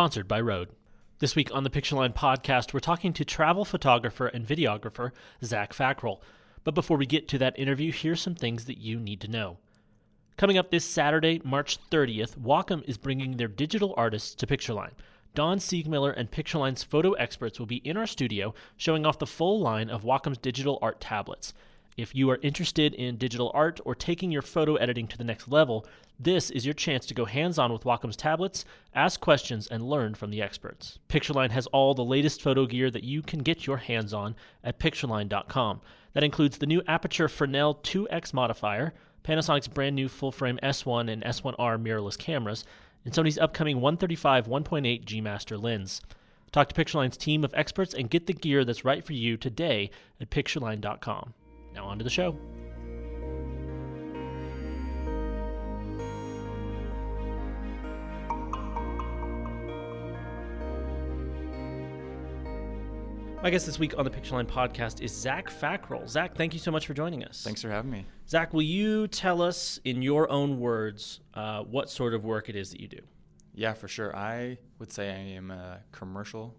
sponsored by Rode. This week on the Pictureline podcast, we're talking to travel photographer and videographer Zach Fackrell. But before we get to that interview, here's some things that you need to know. Coming up this Saturday, March 30th, Wacom is bringing their digital artists to Pictureline. Don Seegmiller and Pictureline's photo experts will be in our studio showing off the full line of Wacom's digital art tablets. If you are interested in digital art or taking your photo editing to the next level, this is your chance to go hands on with Wacom's tablets, ask questions, and learn from the experts. Pictureline has all the latest photo gear that you can get your hands on at pictureline.com. That includes the new Aputure Fresnel 2X modifier, Panasonic's brand new full frame S1 and S1R mirrorless cameras, and Sony's upcoming 135 1.8 G Master lens. Talk to Pictureline's team of experts and get the gear that's right for you today at pictureline.com. Now, on to the show. My guest this week on the Pictureline podcast is Zach Fackrell. Zach, thank you so much for joining us. Thanks for having me. Zach, will you tell us in your own words uh, what sort of work it is that you do? Yeah, for sure. I would say I am a commercial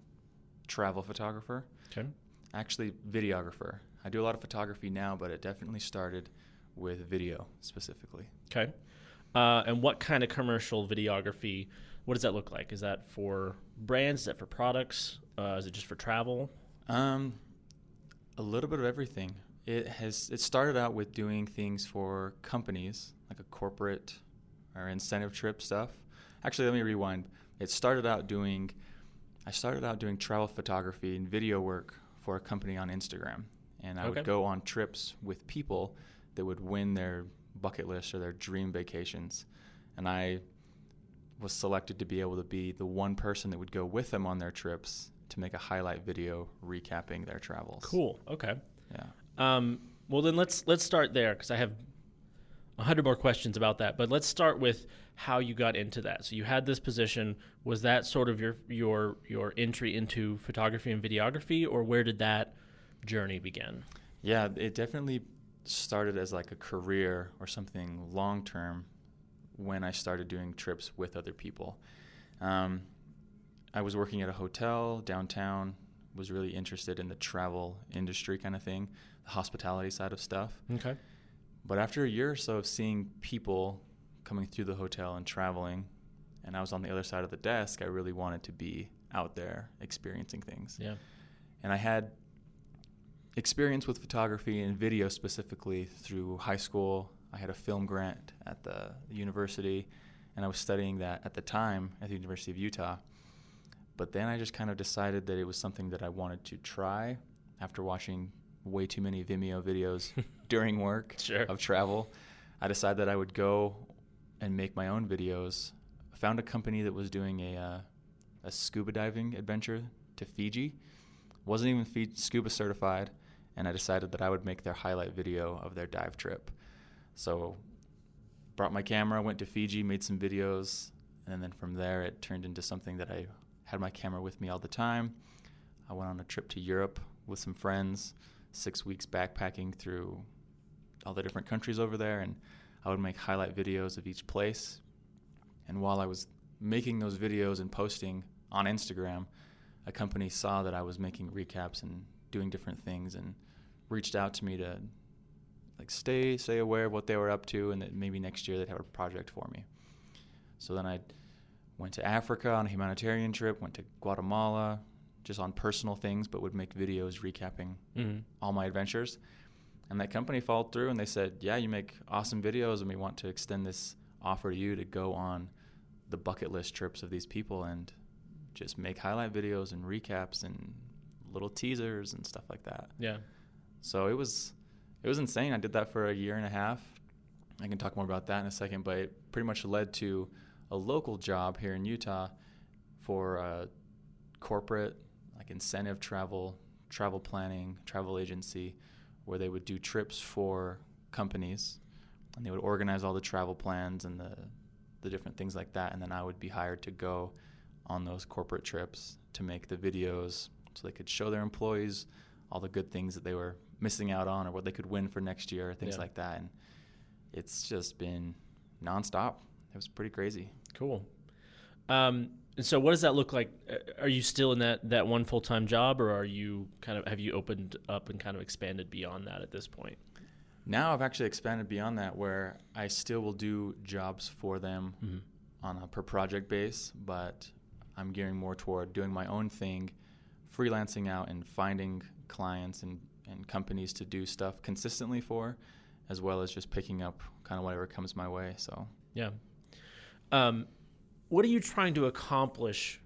travel photographer. Okay. Actually, videographer. I do a lot of photography now, but it definitely started with video specifically. Okay. Uh, and what kind of commercial videography? What does that look like? Is that for brands? Is that for products? Uh, is it just for travel? Um, a little bit of everything. It has. It started out with doing things for companies, like a corporate or incentive trip stuff. Actually, let me rewind. It started out doing. I started out doing travel photography and video work for a company on Instagram, and I Okay. would go on trips with people that would win their bucket list or their dream vacations, and I was selected to be able to be the one person that would go with them on their trips to make a highlight video recapping their travels. Cool. Okay. Yeah. Um, well, then let's let's start there because I have a hundred more questions about that. But let's start with how you got into that. So you had this position. Was that sort of your your your entry into photography and videography, or where did that journey begin? Yeah, it definitely started as like a career or something long term when I started doing trips with other people. Um, I was working at a hotel downtown, was really interested in the travel industry kind of thing, the hospitality side of stuff. Okay. But after a year or so of seeing people coming through the hotel and traveling, and I was on the other side of the desk, I really wanted to be out there experiencing things. Yeah. And I had experience with photography and video specifically through high school. I had a film grant at the university, and I was studying that at the time at the University of Utah. But then I just kind of decided that it was something that I wanted to try after watching way too many Vimeo videos during work Sure. of travel. I decided that I would go and make my own videos. I found a company that was doing a, uh, a scuba diving adventure to Fiji. Wasn't even scuba certified, and I decided that I would make their highlight video of their dive trip. So, brought my camera, went to Fiji, made some videos, and then from there it turned into something that I had my camera with me all the time. I went on a trip to Europe with some friends, six weeks backpacking through all the different countries over there, and I would make highlight videos of each place. And while I was making those videos and posting on Instagram, a company saw that I was making recaps and doing different things and reached out to me to like stay stay aware of what they were up to and that maybe next year they'd have a project for me. So then I went to Africa on a humanitarian trip, went to Guatemala just on personal things but would make videos recapping Mm-hmm. all my adventures. And that company followed through and they said, Yeah, you make awesome videos and we want to extend this offer to you to go on the bucket list trips of these people and just make highlight videos and recaps and little teasers and stuff like that. Yeah. So it was it was insane. I did that for a year and a half. I can talk more about that in a second, but it pretty much led to a local job here in Utah for a corporate like incentive travel, travel planning, travel agency where they would do trips for companies and they would organize all the travel plans and the the different things like that and then I would be hired to go on those corporate trips to make the videos so they could show their employees all the good things that they were missing out on or what they could win for next year, things Yeah. like that. And it's just been nonstop. It was pretty crazy. Cool. Um, and so, what does that look like? Uh, Are you still in that that one full time job, or are you kind of have you opened up and kind of expanded beyond that at this point? Now I've actually expanded beyond that, where I still will do jobs for them Mm-hmm. on a per project base, but I'm gearing more toward doing my own thing, freelancing out and finding clients and, and companies to do stuff consistently for, as well as just picking up kind of whatever comes my way. So Yeah. Um, what are you trying to accomplish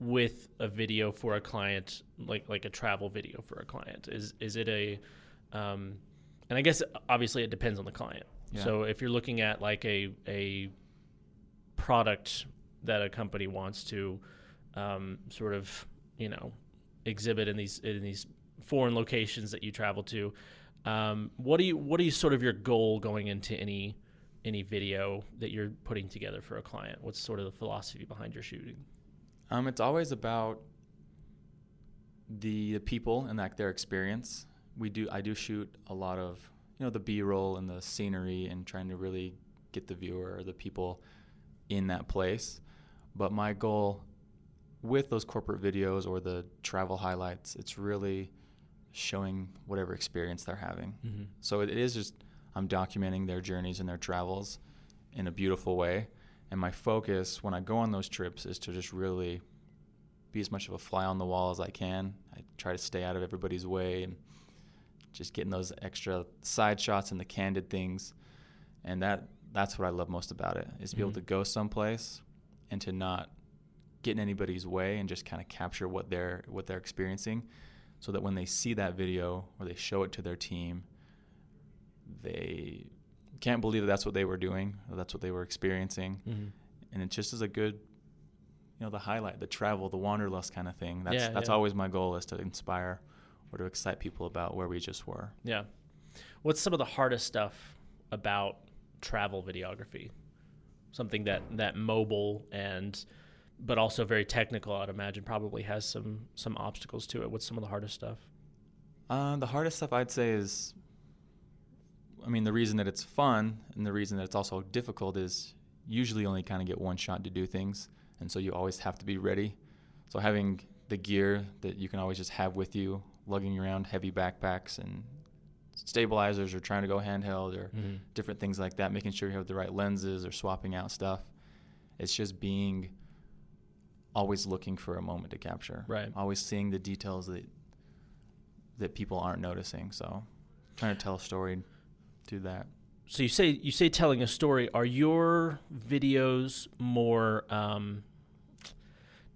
with a video for a client, like like a travel video for a client? Is is it a, um, and I guess obviously it depends on the client. Yeah. So if you're looking at like a a product that a company wants to um, sort of you know exhibit in these in these foreign locations that you travel to, um, what do you what are you sort of your goal going into any any video that you're putting together for a client? What's sort of the philosophy behind your shooting? um, it's always about the, the people and like their experience. We do I do shoot a lot of you know the B-roll and the scenery and trying to really get the viewer or the people in that place. But my goal with those corporate videos or the travel highlights, it's really showing whatever experience they're having. Mm-hmm. So it is just I'm documenting their journeys and their travels in a beautiful way. And my focus when I go on those trips is to just really be as much of a fly on the wall as I can. I try to stay out of everybody's way and just getting those extra side shots and the candid things. And that that's what I love most about it is to be able Mhm. to go someplace and to not get in anybody's way and just kind of capture what they're what they're experiencing so that when they see that video or they show it to their team they can't believe that that's what they were doing or that's what they were experiencing Mm-hmm. and it just is a good you know the highlight the travel the wanderlust kind of thing that's Yeah, that's yeah. always my goal is to inspire or to excite people about where we just were Yeah. What's some of the hardest stuff about travel videography? Something that that mobile and but also very technical, I'd imagine probably has some some obstacles to it. What's some of the hardest stuff? uh, the hardest stuff i'd say is i mean the reason that it's fun and the reason that it's also difficult is usually only kind of get one shot to do things and so you always have to be ready so having the gear that you can always just have with you lugging around heavy backpacks and stabilizers or trying to go handheld or Mm-hmm. different things like that, making sure you have the right lenses or swapping out stuff. It's just being always looking for a moment to capture. Right. Always seeing the details that that people aren't noticing. So trying to tell a story, do that. So you say you say telling a story. Are your videos more um,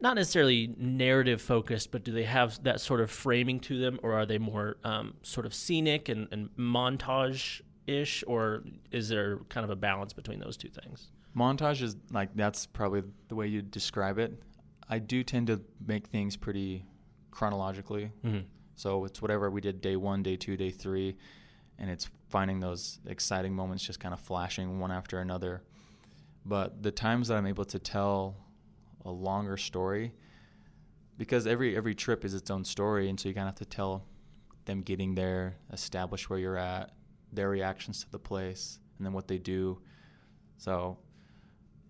not necessarily narrative focused, but do they have that sort of framing to them, or are they more um, sort of scenic and, and montage ish, or is there kind of a balance between those two things? Montage is like that's probably the way you describe it. I do tend to make things pretty chronologically. Mm-hmm. So it's whatever we did day one, day two, day three, and it's finding those exciting moments just kind of flashing one after another. But the times that I'm able to tell a longer story, because every every trip is its own story, and so you kind of have to tell them getting there, establish where you're at, their reactions to the place, and then what they do. So,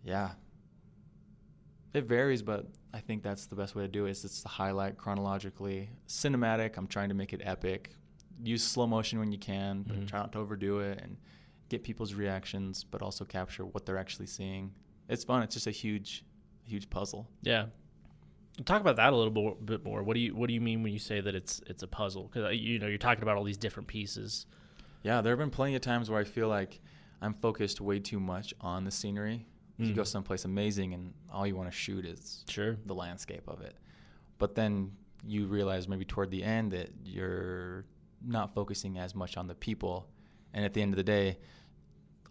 yeah, it varies, but I think that's the best way to do it. Is it's the highlight chronologically, cinematic. I'm trying to make it epic. Use slow motion when you can, but Mhm. try not to overdo it and get people's reactions, but also capture what they're actually seeing. It's fun. It's just a huge, huge puzzle. Yeah. Talk about that a little bo- bit more. What do you What do you mean when you say that it's it's a puzzle? Because you know you're talking about all these different pieces. Yeah, there have been plenty of times where I feel like I'm focused way too much on the scenery. You go Mhm. someplace amazing, and all you want to shoot is Sure. the landscape of it. But then you realize maybe toward the end that you're not focusing as much on the people. And at the end of the day,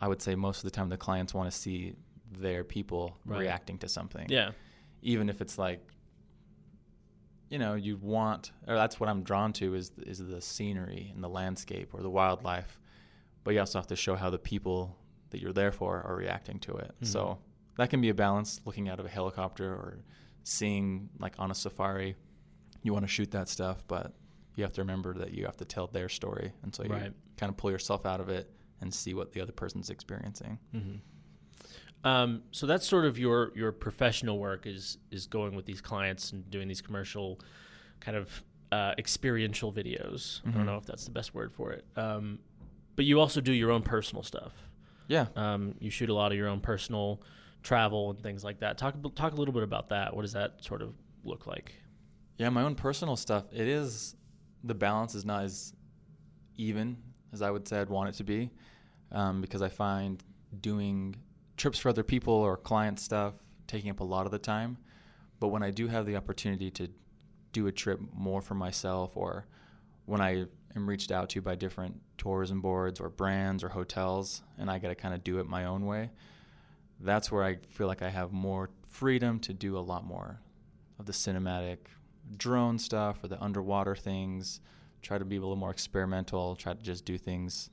I would say most of the time the clients want to see their people Right. reacting to something. Yeah. Even if it's like you know, you want or that's what I'm drawn to is is the scenery and the landscape or the wildlife. But you also have to show how the people that you're there for are reacting to it. Mhm. So that can be a balance looking out of a helicopter or seeing like on a safari you want to shoot that stuff but you have to remember that you have to tell their story and so you Right. kind of pull yourself out of it and see what the other person's experiencing hmm Um, so that's sort of your your professional work is is going with these clients and doing these commercial kind of uh, experiential videos. I Mhm. don't know if that's the best word for it. Um, but you also do your own personal stuff. Yeah. Um, you shoot a lot of your own personal travel and things like that. Talk talk a little bit about that. What does that sort of look like? Yeah, my own personal stuff. It is the balance is not as even as I would say I'd want it to be, um, because I find doing trips for other people or client stuff taking up a lot of the time. But when I do have the opportunity to do a trip more for myself, or when I am reached out to by different tourism boards or brands or hotels, and I got to kind of do it my own way, that's where I feel like I have more freedom to do a lot more of the cinematic drone stuff or the underwater things. Try to be a little more experimental. Try to just do things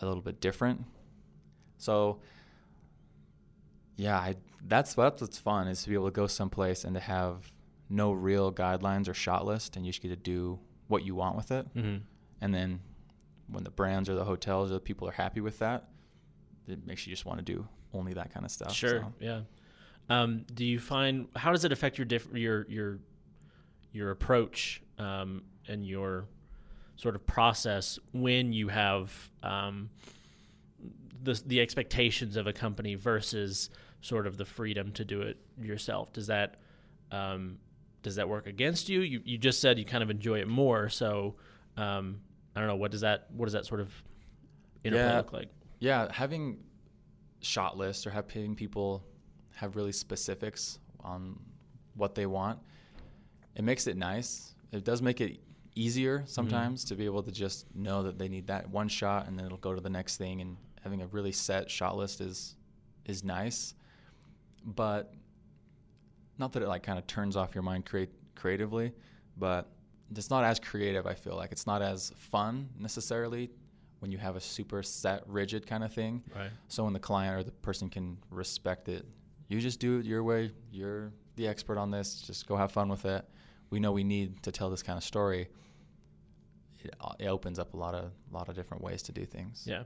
a little bit different. So, yeah, I, that's that's what's fun is to be able to go someplace and to have no real guidelines or shot list, and you just get to do what you want with it. Mm-hmm. And then when the brands or the hotels or the people are happy with that, it makes you just want to do only that kind of stuff. Sure. So, Yeah. Um, do you find how does it affect your diff- your your your approach um, and your sort of process when you have um, the the expectations of a company versus sort of the freedom to do it yourself? Does that um, does that work against you? You you just said you kind of enjoy it more, so um, I don't know what does that what does that sort of interplay Yeah. look like? yeah, having shot lists or having people have really specifics on what they want, it makes it nice. It does make it easier sometimes to be able to just know that they need that one shot and then it'll go to the next thing and having a really set shot list is is nice. But not that it like kind of turns off your mind create creatively, but it's not as creative, I feel like. It's not as fun necessarily when you have a super set, rigid kind of thing. Right. So when the client or the person can respect it, you just do it your way. You're the expert on this. Just go have fun with it. We know we need to tell this kind of story. It, uh, it opens up a lot of lot of different ways to do things. Yeah.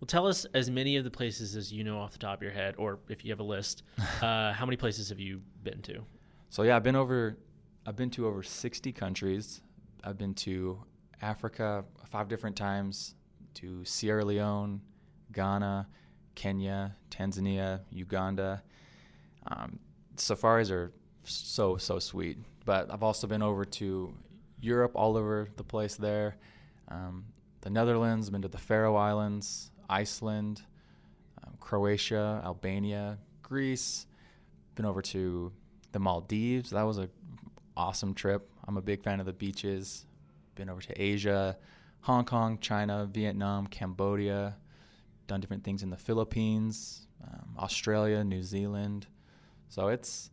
Well, tell us as many of the places as you know off the top of your head, or if you have a list. uh, how many places have you been to? So yeah, I've been over. I've been to over 60 countries. I've been to Africa five different times, to Sierra Leone, Ghana, Kenya, Tanzania, Uganda. Um, safaris are so so sweet. But I've also been over to Europe, all over the place there. Um, the Netherlands, been to the Faroe Islands, Iceland, um, Croatia, Albania, Greece. Been over to the Maldives. That was a awesome trip. I'm a big fan of the beaches. Been over to Asia, Hong Kong, China, Vietnam, Cambodia. Done different things in the Philippines, um, Australia, New Zealand. So it's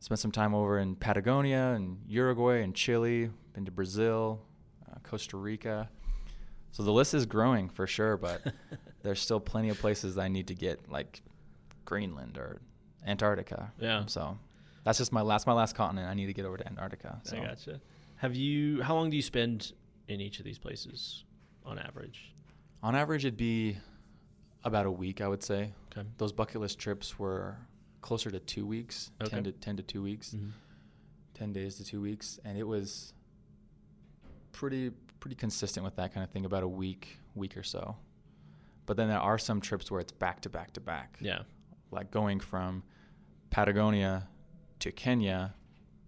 spent some time over in Patagonia and Uruguay and Chile. Been to Brazil, uh, Costa Rica. So the list is growing for sure, but there's still plenty of places I need to get, like Greenland or Antarctica. Yeah. So that's just my last my last continent. I need to get over to Antarctica. So I gotcha. Have you? How long do you spend in each of these places on average? on average, it'd be about a week, I would say. Okay. Those bucket list trips were closer to two weeks, Okay. ten to ten to two weeks, Mhm. ten days to two weeks, and it was pretty pretty consistent with that kind of thing, about a week, week or so. But then there are some trips where it's back to back to back. Yeah. like going from Patagonia to Kenya,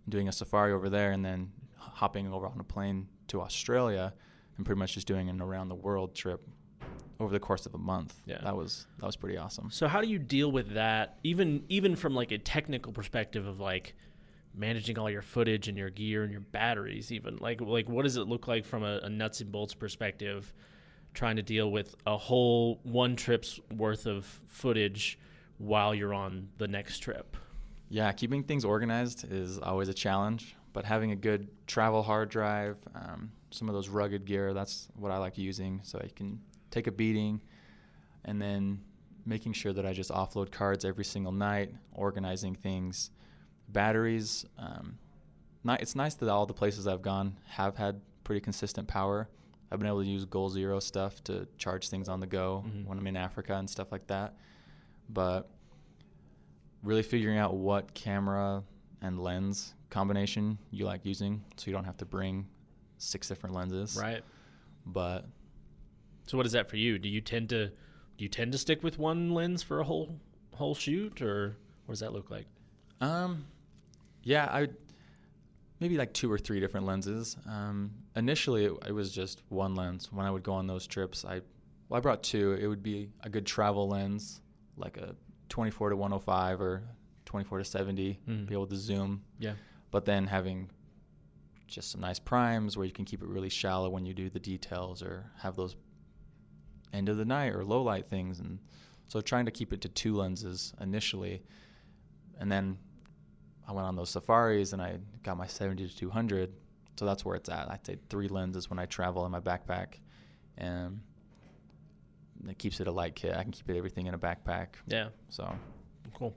doing a safari over there, and then hopping over on a plane to Australia, and pretty much just doing an around the world trip over the course of a month. Yeah. that was that was pretty awesome. So how do you deal with that? Even even from like a technical perspective of like managing all your footage and your gear and your batteries, even like like what does it look like from a, a nuts and bolts perspective? Trying to deal with a whole one trip's worth of footage while you're on the next trip. Yeah, keeping things organized is always a challenge, but having a good travel hard drive, um, some of those rugged gear, that's what I like using, so I can take a beating, and then making sure that I just offload cards every single night, organizing things, batteries. Um, ni- it's nice that all the places I've gone have had pretty consistent power. I've been able to use Goal Zero stuff to charge things on the go Mhm. when I'm in Africa and stuff like that. but really figuring out what camera and lens combination you like using so you don't have to bring six different lenses. Right. But So what is that for you? Do you tend to do you tend to stick with one lens for a whole whole shoot or what does that look like? um yeah, I maybe like two or three different lenses. Um initially it, it was just one lens. When I would go on those trips, I well I brought two. It would be a good travel lens like a 24 to 105 or 24 to 70, Mm. be able to zoom Yeah. but then having just some nice primes where you can keep it really shallow when you do the details or have those end of the night or low light things and so trying to keep it to two lenses initially and then I went on those safaris and I got my 70 to 200 so that's where it's at I'd say three lenses when I travel in my backpack and it keeps it a light kit I can keep it everything in a backpack Yeah. so Cool.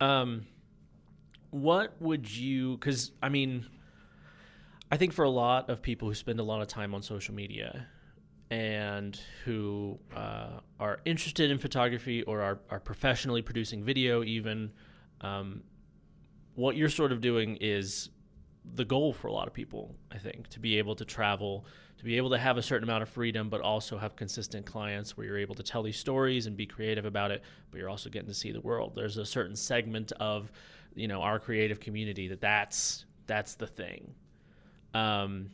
Um, what would you? Because I mean, I think for a lot of people who spend a lot of time on social media and who uh, are interested in photography or are, are professionally producing video, even um, what you're sort of doing is the goal for a lot of people. I think to be able to travel, to be able to have a certain amount of freedom, but also have consistent clients where you're able to tell these stories and be creative about it, but you're also getting to see the world. There's a certain segment of, you know, our creative community that that's that's the thing. Um,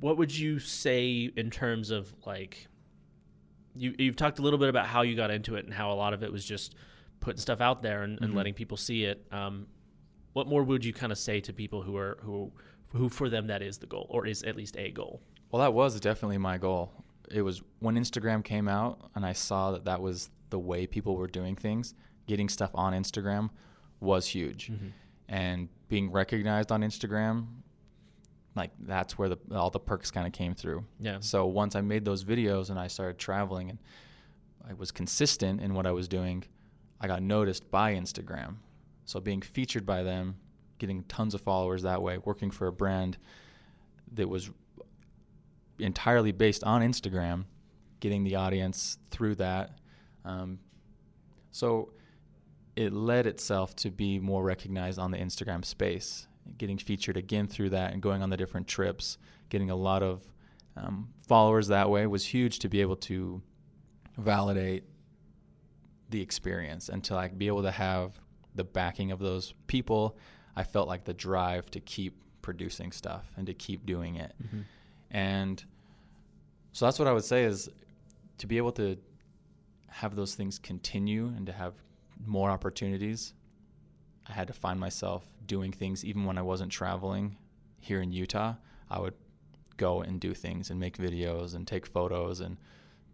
what would you say in terms of like you you've talked a little bit about how you got into it and how a lot of it was just putting stuff out there and, and Mhm. letting people see it. Um, what more would you kind of say to people who are who who for them that is the goal or is at least a goal? Well, that was definitely my goal. It was when Instagram came out and I saw that that was the way people were doing things, getting stuff on Instagram was huge. And being recognized on Instagram, like that's where the all the perks kind of came through. Yeah. So once I made those videos and I started traveling and I was consistent in what I was doing, I got noticed by Instagram. So being featured by them, getting tons of followers that way, working for a brand that was entirely based on Instagram, getting the audience through that. Um, so it led itself to be more recognized on the Instagram space, getting featured again through that and going on the different trips, getting a lot of um, followers that way was huge to be able to validate the experience and to like be able to have the backing of those people. I felt like the drive to keep producing stuff and to keep doing it. Mm-hmm. And so that's what I would say is to be able to have those things continue and to have more opportunities, I had to find myself doing things even when I wasn't traveling here in Utah. I would go and do things and make videos and take photos and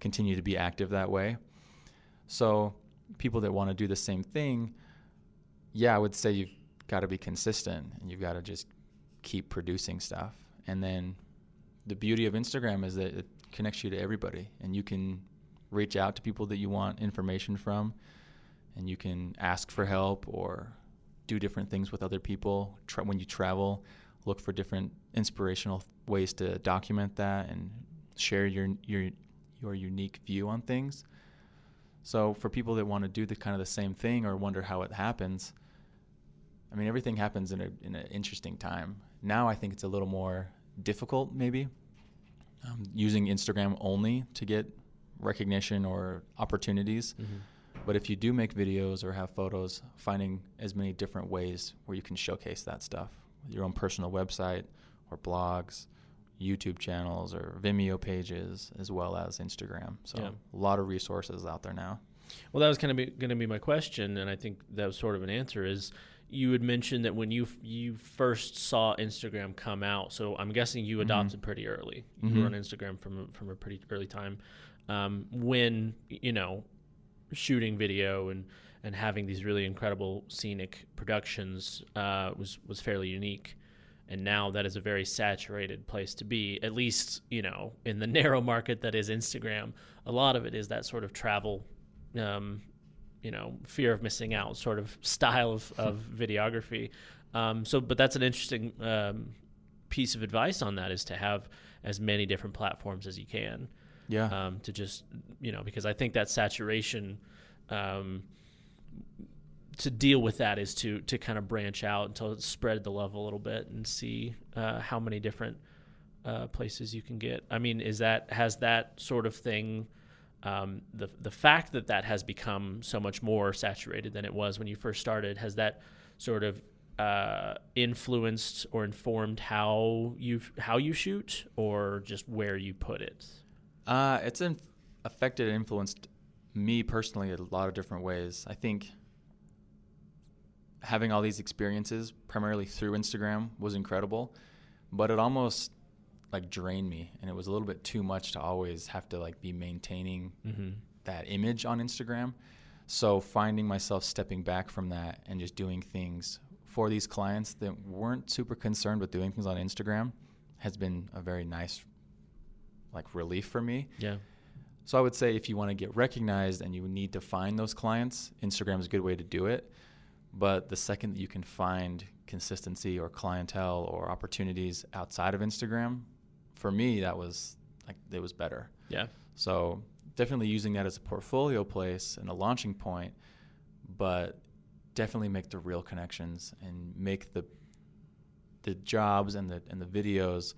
continue to be active that way. So, people that want to do the same thing, yeah, I would say you've got to be consistent and you've got to just keep producing stuff. And then the beauty of Instagram is that it connects you to everybody and you can reach out to people that you want information from and you can ask for help or do different things with other people Tra- when you travel look for different inspirational ways to document that and share your your your unique view on things so for people that want to do the kind of the same thing or wonder how it happens I mean everything happens in a in an interesting time now I think it's a little more difficult maybe um, using Instagram only to get recognition or opportunities. Mm-hmm. But if you do make videos or have photos, finding as many different ways where you can showcase that stuff your own personal website or blogs, YouTube channels or Vimeo pages, as well as Instagram. So Yeah. a lot of resources out there now. Well, that was kind of going to be my question, and I think that was sort of an answer. Is you had mentioned that when you you first saw Instagram come out, so I'm guessing you Mhm. adopted pretty early. You Mhm. were on Instagram from a- from a pretty early time. Um, when you know shooting video and and having these really incredible scenic productions uh, was was fairly unique. And now that is a very saturated place to be, at least, you know, in the narrow market that is Instagram. A lot of it is that sort of travel um, you know, fear of missing out sort of style of, of videography. Um, so, but that's an interesting um, piece of advice on that is to have as many different platforms as you can Yeah. um, to just, you know, because I think that saturation um, to deal with that is to to kind of branch out until spread the love a little bit and see uh, how many different uh, places you can get. I mean, is that has that sort of thing? Um, the the fact that that has become so much more saturated than it was when you first started has that sort of uh, influenced or informed how you how you shoot or just where you put it? Uh, it's in, affected and influenced me personally a lot of different ways. I think having all these experiences primarily through Instagram was incredible, but it almost like drained me and it was a little bit too much to always have to like be maintaining mm-hmm. that image on Instagram. So finding myself stepping back from that and just doing things for these clients that weren't super concerned with doing things on Instagram has been a very nice like relief for me. Yeah. So I would say if you want to get recognized and you need to find those clients, Instagram is a good way to do it. But the second that you can find consistency or clientele or opportunities outside of Instagram, for me that was like it was better. Yeah. So definitely using that as a portfolio place and a launching point, but definitely make the real connections and make the the jobs and the and the videos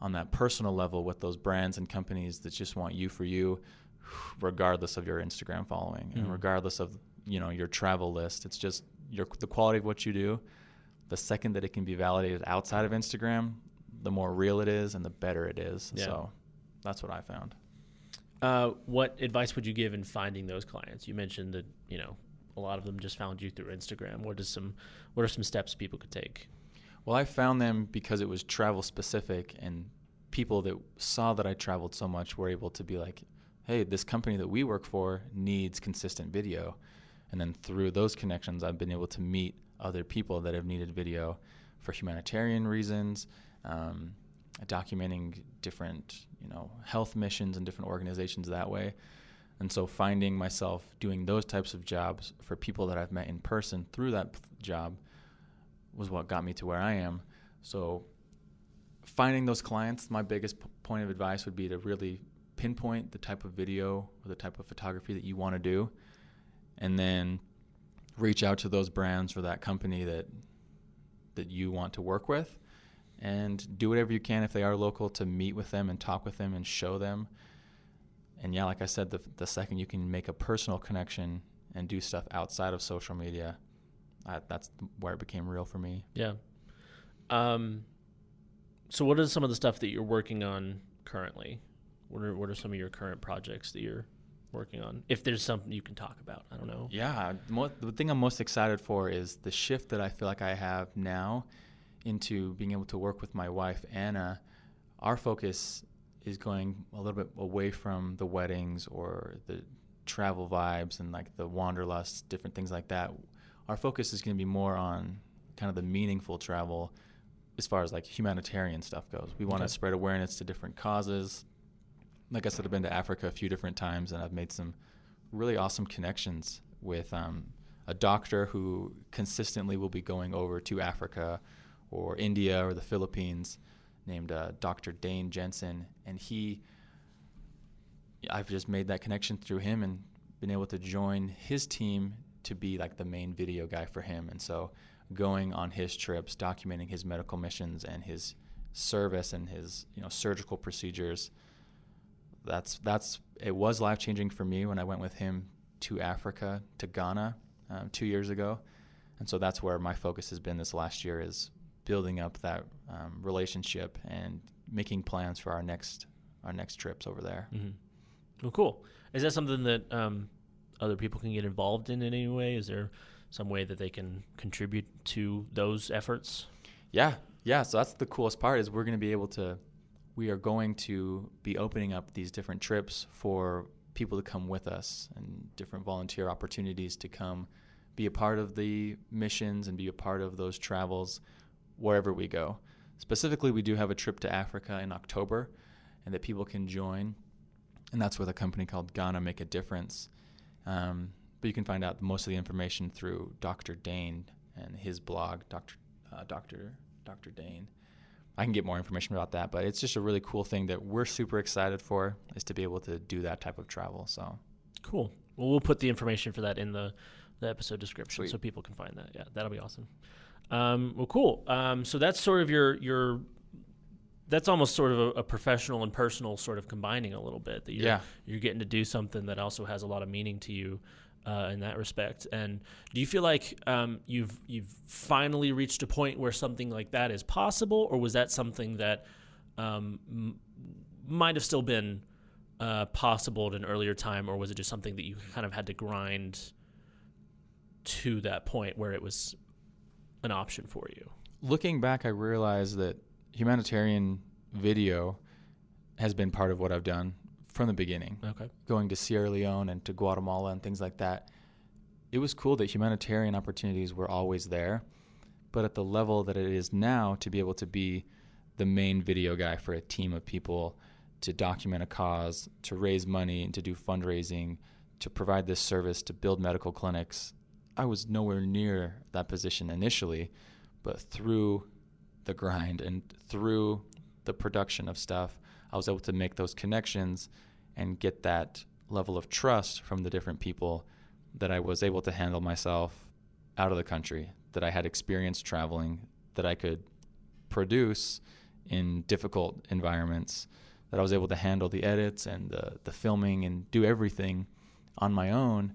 on that personal level with those brands and companies that just want you for you regardless of your Instagram following mm-hmm. and regardless of you know your travel list it's just your the quality of what you do the second that it can be validated outside of Instagram the more real it is and the better it is yeah. so that's what I found uh, what advice would you give in finding those clients you mentioned that you know a lot of them just found you through Instagram. What is some what are some steps people could take? Well, I found them because it was travel specific and people that saw that I traveled so much were able to be like, "Hey, this company that we work for needs consistent video." And then through those connections, I've been able to meet other people that have needed video for humanitarian reasons, um, documenting different, you know, health missions and different organizations that way. And so finding myself doing those types of jobs for people that I've met in person through that job was what got me to where I am. So finding those clients, my biggest p- point of advice would be to really pinpoint the type of video or the type of photography that you want to do and then reach out to those brands or that company that that you want to work with and do whatever you can if they are local to meet with them and talk with them and show them and yeah, like I said, the the second you can make a personal connection and do stuff outside of social media, I, that's where it became real for me. Yeah. Um. So, what is some of the stuff that you're working on currently? What are what are some of your current projects that you're working on? If there's something you can talk about, I don't know. Yeah, the thing I'm most excited for is the shift that I feel like I have now into being able to work with my wife Anna. Our focus is going a little bit away from the weddings or the travel vibes and like the wanderlust, different things like that. Our focus is going to be more on kind of the meaningful travel as far as like humanitarian stuff goes. We want to spread awareness to different causes. Like I said, I've been to Africa a few different times and I've made some really awesome connections with um, a doctor who consistently will be going over to Africa or India or the Philippines named uh, Dr. Dane Jensen, and he, I've just made that connection through him and been able to join his team to be like the main video guy for him. And so, going on his trips, documenting his medical missions and his service and his you know surgical procedures. That's that's it was life changing for me when I went with him to Africa to Ghana um, two years ago, and so that's where my focus has been this last year is building up that um, relationship and making plans for our next our next trips over there. Mm-hmm. Well, cool. Is that something that um, other people can get involved in in any way? Is there some way that they can contribute to those efforts? Yeah, yeah. So that's the coolest part is we're going to be able to. We are going to be opening up these different trips for people to come with us and different volunteer opportunities to come be a part of the missions and be a part of those travels wherever we go. Specifically, we do have a trip to Africa in October, and that people can join, and that's with a company called Ghana Make a Difference. Um, but you can find out most of the information through Dr. Dane and his blog, Dr. Uh, Dr. Dr. Dane. I can get more information about that, but it's just a really cool thing that we're super excited for is to be able to do that type of travel. So cool. Well, we'll put the information for that in the the episode description Sweet. so people can find that. Yeah, that'll be awesome. Um, well, cool. Um, so that's sort of your your that's almost sort of a, a professional and personal sort of combining a little bit that you're Yeah. you're getting to do something that also has a lot of meaning to you uh, in that respect. And do you feel like um, you've you've finally reached a point where something like that is possible, or was that something that um, m- might have still been uh, possible at an earlier time, or was it just something that you kind of had to grind to that point where it was an option for you? Looking back, I realized that humanitarian video has been part of what I've done from the beginning. Okay. Going to Sierra Leone and to Guatemala and things like that. It was cool that humanitarian opportunities were always there, but at the level that it is now, to be able to be the main video guy for a team of people to document a cause, to raise money, and to do fundraising, to provide this service, to build medical clinics. I was nowhere near that position initially, but through the grind and through the production of stuff, I was able to make those connections and get that level of trust from the different people that I was able to handle myself out of the country, that I had experience traveling, that I could produce in difficult environments, that I was able to handle the edits and the, the filming and do everything on my own.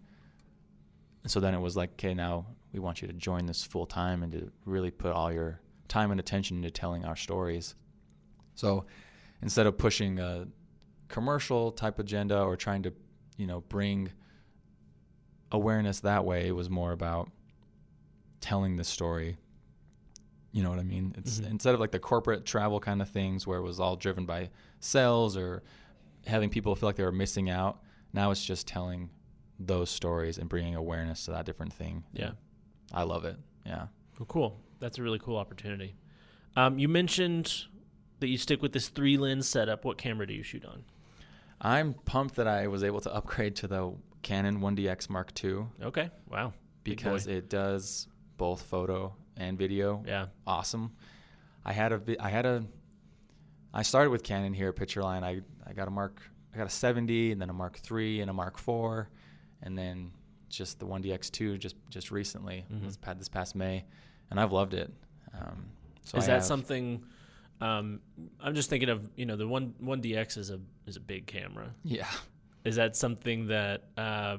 And so then it was like, okay, now we want you to join this full time and to really put all your time and attention into telling our stories. So instead of pushing a commercial type agenda or trying to, you know, bring awareness that way, it was more about telling the story. You know what I mean? It's Mhm. instead of like the corporate travel kind of things where it was all driven by sales or having people feel like they were missing out. Now it's just telling those stories and bringing awareness to that different thing. Yeah. I love it. Yeah. Well, cool. That's a really cool opportunity. Um, you mentioned that you stick with this three lens setup. What camera do you shoot on? I'm pumped that I was able to upgrade to the Canon 1DX Mark II Okay. Wow. Because it does both photo and video. Yeah. Awesome. I had a I had a I started with Canon here at Pictureline. I I got a Mark I got a 70 and then a Mark III and a Mark IV and then just the 1DX2 just just recently Mhm. was had this past May and I've loved it. Um, so is I that have- something? Um, I'm just thinking of you know the one one DX is a is a big camera. Yeah. Is that something that uh,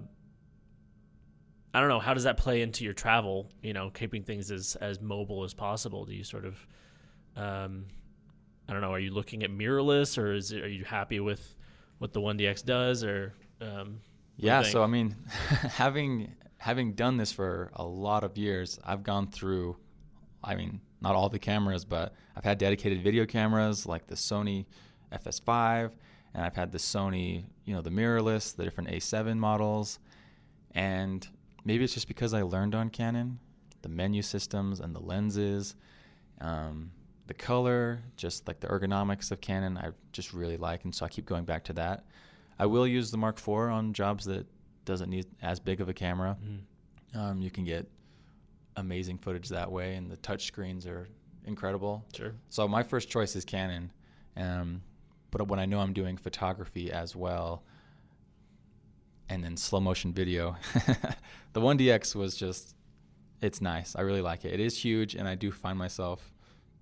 I don't know? How does that play into your travel? You know, keeping things as as mobile as possible. Do you sort of, um, I don't know. Are you looking at mirrorless, or is it, are you happy with what the one DX does, or um, Yeah, so I mean, having having done this for a lot of years, I've gone through. I mean, not all the cameras, but I've had dedicated video cameras like the Sony FS5, and I've had the Sony, you know, the mirrorless, the different A7 models, and maybe it's just because I learned on Canon, the menu systems and the lenses, um, the color, just like the ergonomics of Canon, I just really like, and so I keep going back to that. I will use the Mark IV on jobs that doesn't need as big of a camera. Mhm. Um, you can get amazing footage that way, and the touch screens are incredible. sure, So my first choice is Canon, um, but when I know I'm doing photography as well, and then slow motion video, the 1DX was just, it's nice. I really like it. It is huge, and I do find myself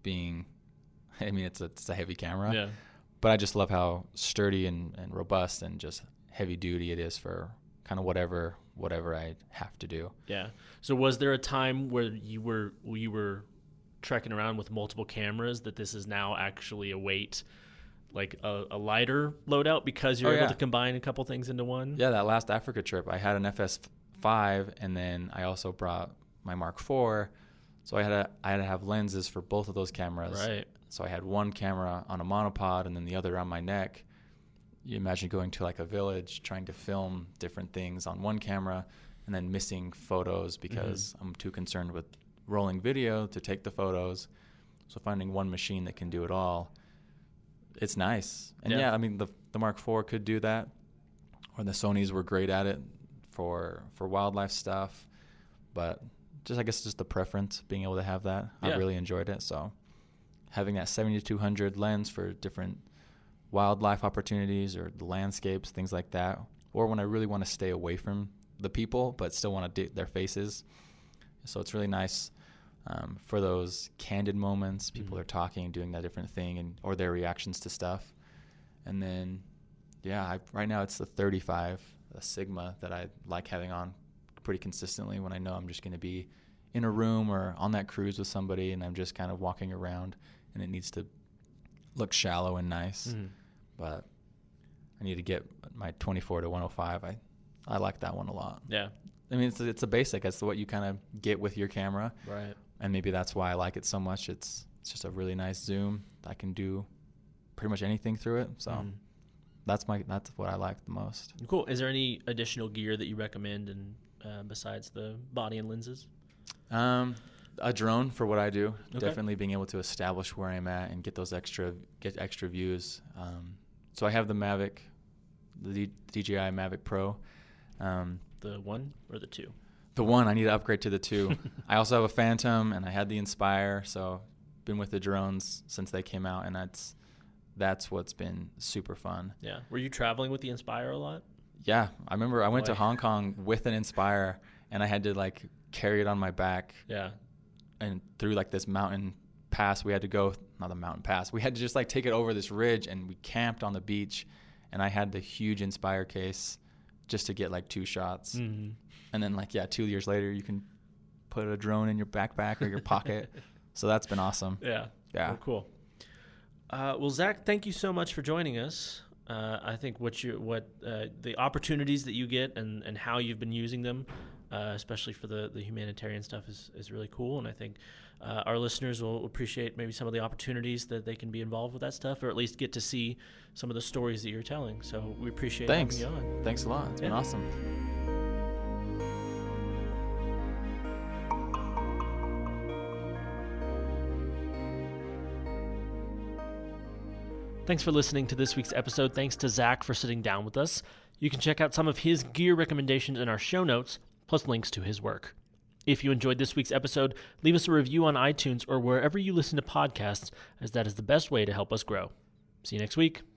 being, I mean, it's a, it's a heavy camera, yeah, but I just love how sturdy and, and robust and just heavy duty it is for kind of whatever whatever I have to do. yeah. So was there a time where you were you were trekking around with multiple cameras that this is now actually a weight? Like a, a lighter loadout because you're Oh, able yeah. to combine a couple things into one. Yeah, that last Africa trip, I had an FS5, and then I also brought my Mark IV. So I had to, I had to have lenses for both of those cameras. Right. So I had one camera on a monopod, and then the other on my neck. You imagine going to like a village, trying to film different things on one camera, and then missing photos mm-hmm. because I'm too concerned with rolling video to take the photos. So finding one machine that can do it all, it's nice. And Yeah. yeah, I mean the the Mark IV could do that, or the Sony's were great at it for for wildlife stuff, but just I guess just the preference being able to have that. Yeah. I really enjoyed it. So having that 7200 lens for different wildlife opportunities or the landscapes, things like that, or when I really want to stay away from the people but still want to do their faces. So it's really nice um, for those candid moments. People Mhm. are talking, doing that different thing, and or their reactions to stuff. And then, yeah, I, right now it's the 35, a Sigma that I like having on pretty consistently when I know I'm just going to be in a room or on that cruise with somebody, and I'm just kind of walking around, and it needs to look shallow and nice. Mhm. But I need to get my 24 to 105. I I like that one a lot. Yeah. I mean, it's it's a basic. It's what you kind of get with your camera, Right. and maybe that's why I like it so much. It's it's just a really nice zoom. I can do pretty much anything through it. So Mhm. that's my that's what I like the most. Cool. Is there any additional gear that you recommend, and uh, besides the body and lenses? Um, a drone for what I do. Okay. Definitely being able to establish where I'm at and get those extra get extra views. Um, so I have the Mavic, the D- DJI Mavic Pro. Um, The one or the two? the one I need to upgrade to the two. I also have a Phantom and I had the Inspire. So been with the drones since they came out, and that's that's what's been super fun. Yeah. Were you traveling with the Inspire a lot? Yeah, I remember I went to Hong Kong with an Inspire, and I had to like carry it on my back Yeah. and through like this mountain pass we had to go not the mountain pass we had to just like take it over this ridge and we camped on the beach and i had the huge inspire case just to get like two shots Mm-hmm. and then like yeah two years later you can put a drone in your backpack or your pocket so that's been awesome Yeah. Yeah. Oh, cool. Uh, well, Zach, thank you so much for joining us. Uh, I think what you what uh, the opportunities that you get and, and how you've been using them, uh, especially for the, the humanitarian stuff, is, is really cool. And I think uh, our listeners will appreciate maybe some of the opportunities that they can be involved with that stuff, or at least get to see some of the stories that you're telling. So we appreciate thanks having you on. thanks a lot It's been awesome Thanks for listening to this week's episode. Thanks to Zach for sitting down with us. You can check out some of his gear recommendations in our show notes, plus links to his work. If you enjoyed this week's episode, leave us a review on iTunes or wherever you listen to podcasts, as that is the best way to help us grow. See you next week.